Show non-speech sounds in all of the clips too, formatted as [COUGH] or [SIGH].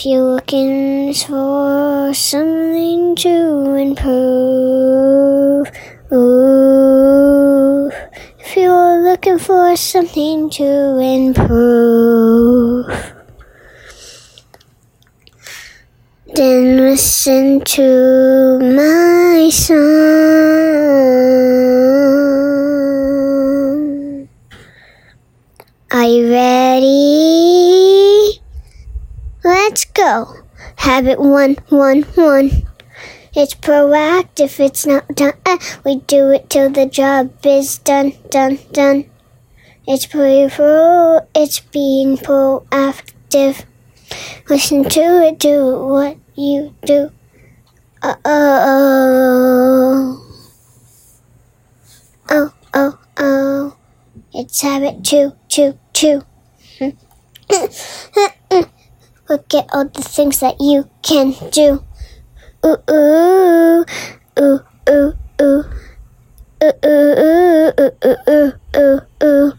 If you're looking for something to improve, ooh, if you're looking for something to improve, then listen to my song. You ready? Go. Habit one, one, one. It's proactive, it's not done. Uh, we do it till the job is done, done, done. It's pro, it's being proactive. Listen to it, do what you do. Uh oh. Oh, oh, oh. It's habit two, two, two. [LAUGHS] Look at all the things that you can do. Ooh, ooh, ooh, ooh, ooh. Ooh, ooh, ooh, ooh,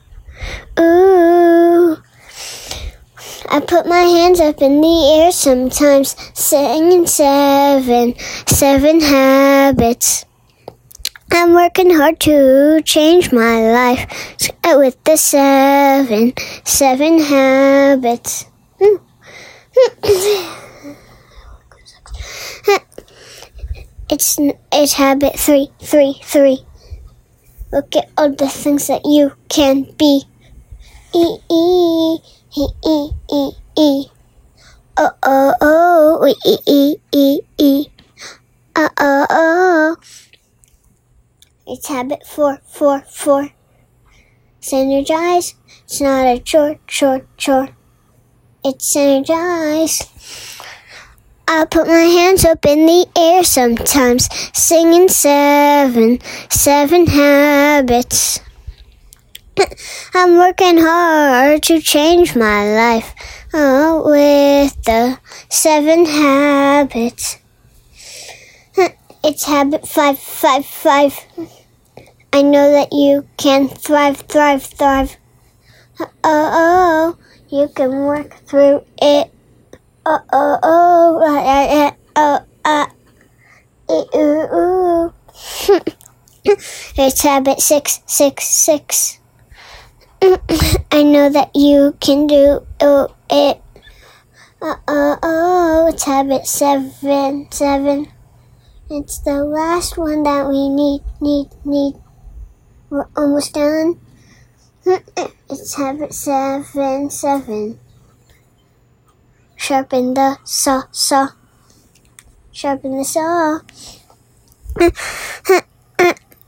ooh. I put my hands up in the air sometimes, singing seven, seven habits. I'm working hard to change my life with the seven, seven habits. [LAUGHS] It's it's habit three, three, three. Look at all the things that you can be. E e e e e e. Oh oh oh e e e e. Uh oh oh. It's habit four, four, four. Synergize. It's not a chore, chore, chore. It's synergize. I put my hands up in the air sometimes, singing seven, seven habits. [LAUGHS] I'm working hard to change my life oh, with the seven habits. [LAUGHS] It's habit five, five, five. I know that you can thrive, thrive, thrive. Oh, oh, you can work through it. Oh, oh, oh, uh, uh, ooh, ooh. It's habit six, six, six. I know that you can do oh, it. Uh, oh, oh, it's habit seven, seven. It's the last one that we need, need, need. We're almost done. [LAUGHS] It's habit seven, seven. Sharpen the saw, saw. Sharpen the saw. [LAUGHS]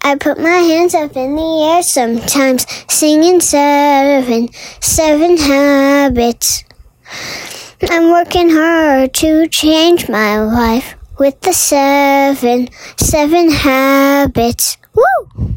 I put my hands up in the air sometimes, singing seven, seven habits. I'm working hard to change my life with the seven, seven habits. Woo!